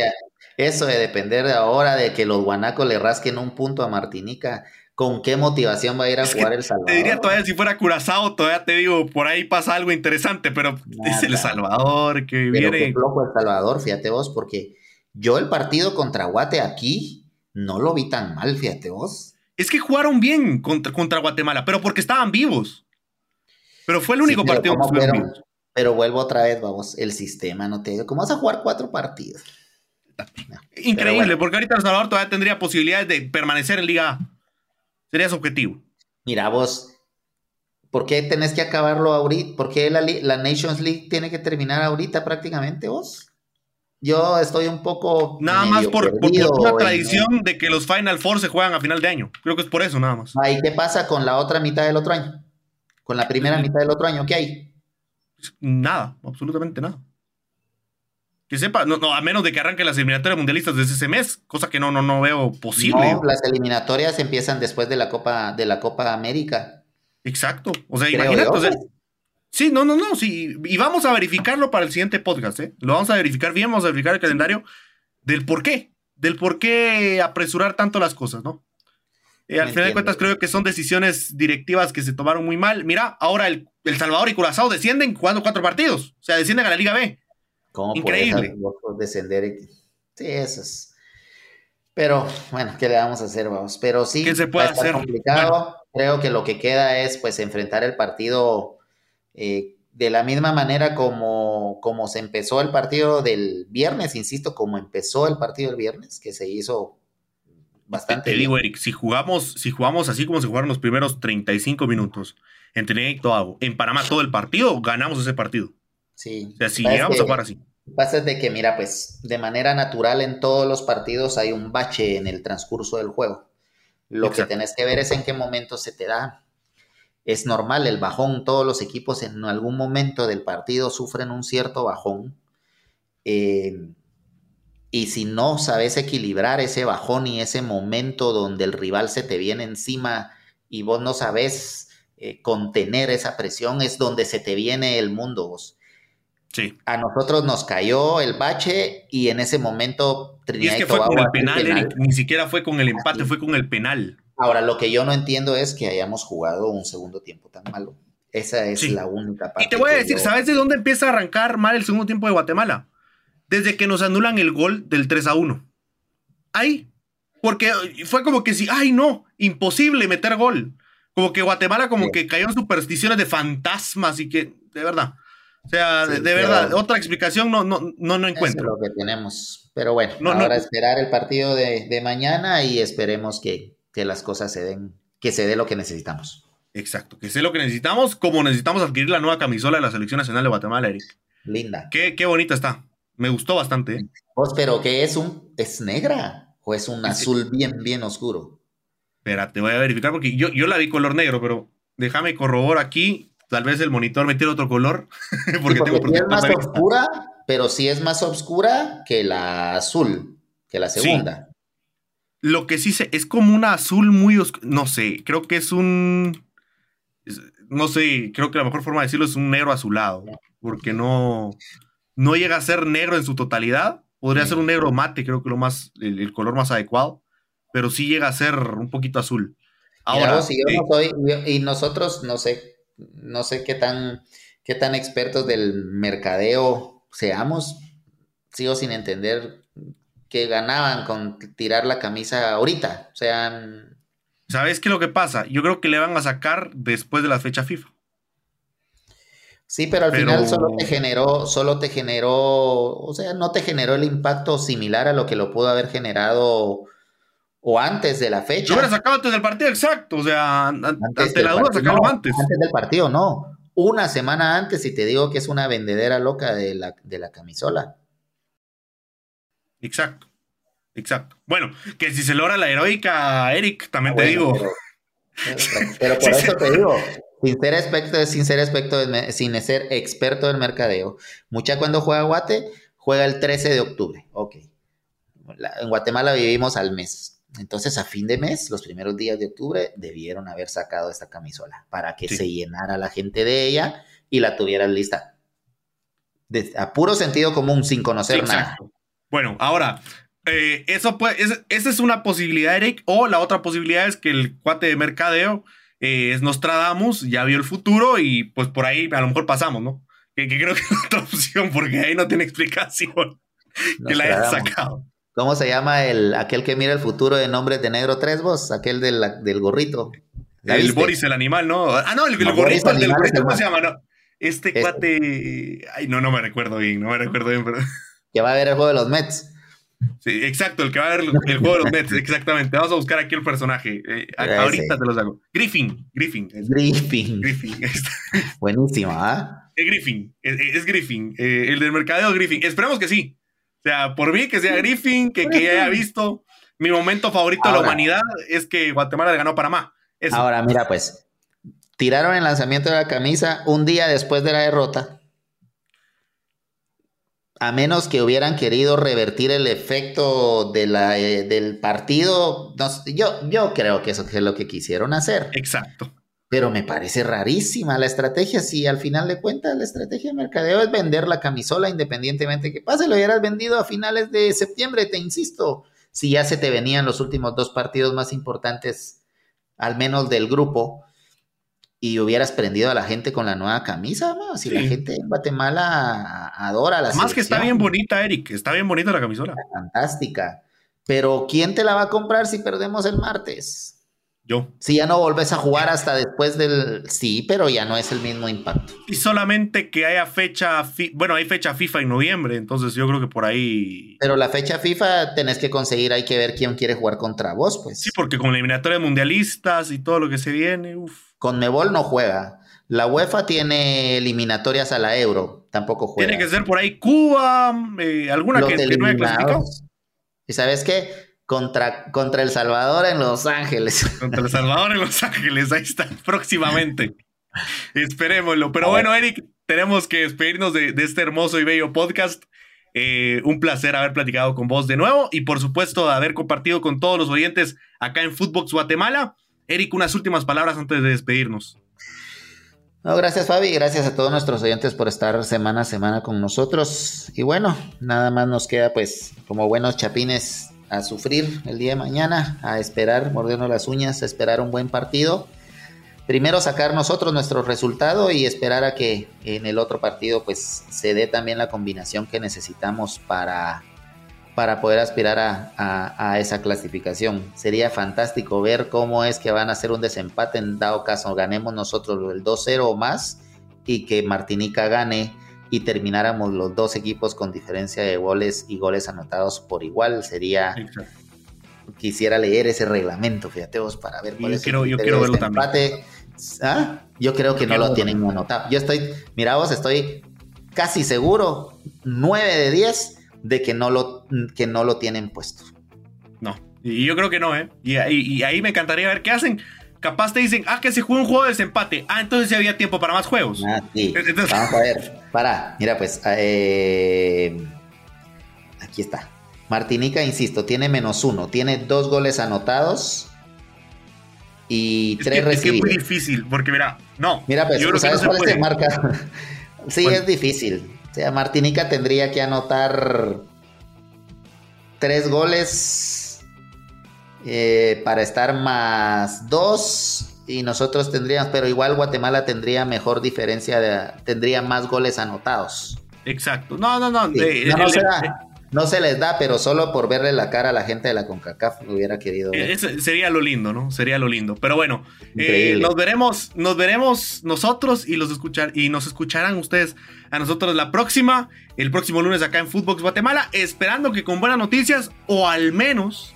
Eso de depender de ahora de que los guanacos le rasquen un punto a Martinica, ¿con qué motivación va a ir a jugar El Salvador? Te diría todavía si fuera Curazao, todavía te digo, por ahí pasa algo interesante, pero es El Salvador que pero viene. Qué flojo El Salvador, fíjate vos, porque yo el partido contra Guate aquí no lo vi tan mal, fíjate vos. Es que jugaron bien contra, contra Guatemala, pero porque estaban vivos. Pero fue el único partido que Pero vuelvo otra vez, vamos, el sistema no te digo. ¿Cómo vas a jugar cuatro partidos? Increíble, porque ahorita El Salvador todavía tendría posibilidades de permanecer en Liga A. Sería su objetivo. Mira, vos, ¿por qué tenés que acabarlo ahorita? ¿Por qué la, Nations League tiene que terminar ahorita prácticamente vos? Yo estoy un poco. Nada más por, una tradición de que los Final Four se juegan a final de año. Creo que es por eso, nada más. ¿Y qué pasa con la otra mitad del otro año? Con la primera mitad del otro año, ¿qué hay? Nada, absolutamente nada. Que sepa, no, a menos de que arranquen las eliminatorias mundialistas desde ese mes, cosa que no, no, no veo posible. No, las eliminatorias empiezan después de la Copa, de la Copa América. Exacto. O sea, imagínate. sí, no, no, no, sí. Y vamos a verificarlo para el siguiente podcast, ¿eh? Lo vamos a verificar bien, vamos a verificar el calendario del por qué, del por qué apresurar tanto las cosas, ¿no? Eh, al final de cuentas, creo que son decisiones directivas que se tomaron muy mal. Mira, ahora el, el Salvador y Curazao descienden jugando cuatro partidos. O sea, descienden a la Liga B. ¿Cómo Increíble. descender? Sí, eso es. Pero bueno, ¿qué le vamos a hacer? Vamos. Pero sí, ¿Qué se puede hacer? complicado. Creo que lo que queda es pues enfrentar el partido eh, de la misma manera como, como se empezó el partido del viernes, insisto, como empezó el partido del viernes, que se hizo bastante. Te, digo, Eric, si jugamos, si jugamos así como se jugaron los primeros 35 minutos en Trinidad y en Panamá todo el partido, ganamos ese partido. Sí. O sea, si llegamos a jugar así. Pasa de que, mira, pues de manera natural en todos los partidos hay un bache en el transcurso del juego. Lo que tenés que ver es en qué momento se te da. Es normal el bajón, todos los equipos en algún momento del partido sufren un cierto bajón. Eh, y si no sabes equilibrar ese bajón y ese momento donde el rival se te viene encima y vos no sabes eh, contener esa presión, es donde se te viene el mundo vos. A nosotros nos cayó el bache y en ese momento Trinidad y es que fue con el penal, Eric. Ni siquiera fue con el empate, fue con el penal. Ahora, lo que yo no entiendo es que hayamos jugado un segundo tiempo tan malo. Esa es la única parte. Y te voy a decir, ¿sabes de dónde empieza a arrancar mal el segundo tiempo de Guatemala? Desde que nos anulan el gol del 3 a 1. Ahí. Porque fue como que si, ay no, imposible meter gol. Como que Guatemala como que cayó en supersticiones de fantasmas y que, de verdad. O sea, de, verdad, otra explicación no, no, no, no encuentro. es lo que tenemos. Pero bueno, ahora esperar el partido de, mañana y esperemos que, las cosas se den, que se dé lo que necesitamos. Exacto, que sea lo que necesitamos, como necesitamos adquirir la nueva camisola de la Selección Nacional de Guatemala, Eric. Linda. Qué, qué bonita está. Me gustó bastante. ¿eh? pero que es un, es negra o es un azul bien, bien oscuro. Espera, te voy a verificar porque yo, yo la vi color negro, pero déjame corroborar aquí Tal vez el monitor me tiene otro color. porque, tengo es más oscura, pero sí es más oscura que la azul, que la segunda. Lo que sí sé, es como una azul muy oscura. No sé, creo que es un. no sé, creo que la mejor forma de decirlo es un negro azulado. Porque no. No llega a ser negro en su totalidad. Podría ser un negro mate, creo que lo más. el color más adecuado. Pero sí llega a ser un poquito azul. Ahora, y nosotros no sé, no sé qué tan, qué tan expertos del mercadeo seamos, sigo sin entender que ganaban con tirar la camisa ahorita. O sea. ¿Sabes qué es lo que pasa? Yo creo que le van a sacar después de la fecha FIFA. Sí, pero al final solo te generó, solo te generó, o sea, no te generó el impacto similar a lo que lo pudo haber generado o antes de la fecha. Lo hubiera sacado antes del partido, exacto. O sea, antes de la duda, sacarlo antes. Antes del partido, no. Una semana antes, y te digo que es una vendedera loca de la, de la camisola. Exacto. Exacto. Bueno, que si se logra la heroica, Eric, también te digo. Pero, por eso te digo, sin ser experto, sin ser experto, sin ser experto del mercadeo. Mucha cuando juega Guate, juega el 13 de octubre. Ok. en Guatemala vivimos al mes. Entonces, a fin de mes, los primeros días de octubre, debieron haber sacado esta camisola para que se llenara la gente de ella y la tuvieran lista. a puro sentido común, sin conocer nada. Bueno, ahora, eh, eso puede, esa es una posibilidad, Eric, o la otra posibilidad es que el cuate de mercadeo eh, es Nostradamus, ya vio el futuro y pues por ahí a lo mejor pasamos, ¿no? Que, creo que es otra opción porque ahí no tiene explicación que la hayan sacado. ¿Cómo se llama el aquel que mira el futuro de nombres de negro tres vos? Aquel del, del gorrito. El Boris el animal, ¿no? Ah, no, el, gorrito, el del gorrito, ¿cómo se llama? No? Este, este, cuate. Ay, no, no me recuerdo bien, no me recuerdo bien, pero. Que va a ver el juego de los Mets. Sí, exacto, el que va a ver el, juego de los Mets, exactamente. Vamos a buscar aquí el personaje. Eh, ahorita te lo saco. Griffin, Griffin. Griffin. Griffin. Buenísimo, ¿ah? Es Griffin, es, Griffin. Eh, el del mercadeo Griffin. Esperemos que sí. O sea, por mí que sea Griffin, que, que haya visto. Mi momento favorito de la humanidad es que Guatemala le ganó a Panamá. Ahora, mira, pues, tiraron el lanzamiento de la camisa un día después de la derrota a menos que hubieran querido revertir el efecto de la, eh, del partido, yo, yo creo que eso es lo que quisieron hacer. Exacto. Pero me parece rarísima la estrategia. Si al final de cuentas la estrategia de mercadeo es vender la camisola independientemente que pase, lo hubieras vendido a finales de septiembre, te insisto. Si ya se te venían los últimos dos partidos más importantes, al menos del grupo, y hubieras prendido a la gente con la nueva camisa, si la gente en Guatemala adora la Más que está bien bonita, Eric, está bien bonita la camisola. Fantástica. Pero ¿quién te la va a comprar si perdemos el martes? Yo. Si ya no volvés a jugar hasta después del... Sí, pero ya no es el mismo impacto. Y solamente que haya fecha... Bueno, hay fecha FIFA en noviembre, entonces yo creo que por ahí... Pero la fecha FIFA tenés que conseguir, hay que ver quién quiere jugar contra vos, pues. Sí, porque con la eliminatoria de mundialistas y todo lo que se viene, uff. Con Mebol no juega. La UEFA tiene eliminatorias a la Euro, tampoco juega. Tiene que ser por ahí Cuba, eh, alguna que, no haya clasificado. ¿Y sabes qué? Contra, contra El Salvador en Los Ángeles. Contra El Salvador en Los Ángeles, ahí está, próximamente. Esperémoslo. Pero bueno, Eric, tenemos que despedirnos de, este hermoso y bello podcast. Eh, un placer haber platicado con vos de nuevo y por supuesto haber compartido con todos los oyentes acá en Footbox Guatemala. Eric, unas últimas palabras antes de despedirnos. No, gracias Fabi, gracias a todos nuestros oyentes por estar semana a semana con nosotros. Y bueno, nada más nos queda pues como buenos chapines a sufrir el día de mañana, a esperar, mordiendo las uñas, a esperar un buen partido. Primero sacar nosotros nuestro resultado y esperar a que en el otro partido pues se dé también la combinación que necesitamos para para poder aspirar a, esa clasificación. Sería fantástico ver cómo es que van a hacer un desempate en dado caso ganemos nosotros el 2-0 o más y que Martinica gane y termináramos los dos equipos con diferencia de goles y goles anotados por igual. Sería... Quisiera leer ese reglamento, fíjate vos, para ver cuál es quiero, yo quiero verlo también. ¿Ah? Yo creo que no lo tienen anotado. Yo estoy, mira vos, estoy casi seguro, 9 de 10 de que no lo, que no lo tienen puesto. No, y yo creo que no, ¿eh? Y, ahí me encantaría ver qué hacen. Capaz te dicen, ah, que se juega un juego de desempate. Ah, entonces ya había tiempo para más juegos. Ah, sí. Vamos a ver. Para, mira, pues. Eh, aquí está. Martinica, insisto, tiene menos uno. Tiene dos goles anotados y tres recibidos. Es, muy difícil, porque mira, no. Mira, pues, ¿sabes cuál es marca? sí, es difícil. O sea, Martinica tendría que anotar tres goles eh, para estar más dos y nosotros tendríamos, pero igual Guatemala tendría mejor diferencia, de, tendría más goles anotados. Exacto. No, no, no. no, se les da, pero solo por verle la cara a la gente de la CONCACAF hubiera querido ver. sería lo lindo, ¿no? Sería lo lindo. Pero bueno, eh, nos veremos, nos veremos nosotros y los escuchar y nos escucharán ustedes a nosotros la próxima, el próximo lunes acá en Footbox Guatemala, esperando que con buenas noticias o al menos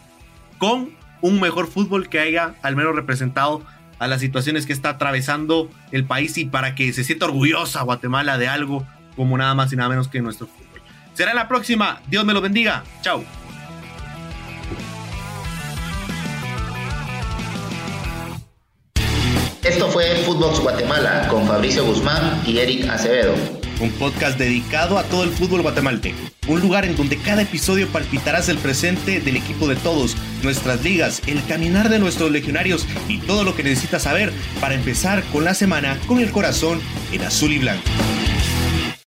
con un mejor fútbol que haya al menos representado a las situaciones que está atravesando el país y para que se sienta orgullosa Guatemala de algo como nada más y nada menos que nuestro fútbol. Será la próxima. Dios me lo bendiga. Chao. Esto fue Footbox Guatemala con Fabricio Guzmán y Eric Acevedo un podcast dedicado a todo el fútbol guatemalteco. Un lugar en donde cada episodio palpitarás el presente del equipo de todos, nuestras ligas, el caminar de nuestros legionarios y todo lo que necesitas saber para empezar con la semana con el corazón en azul y blanco.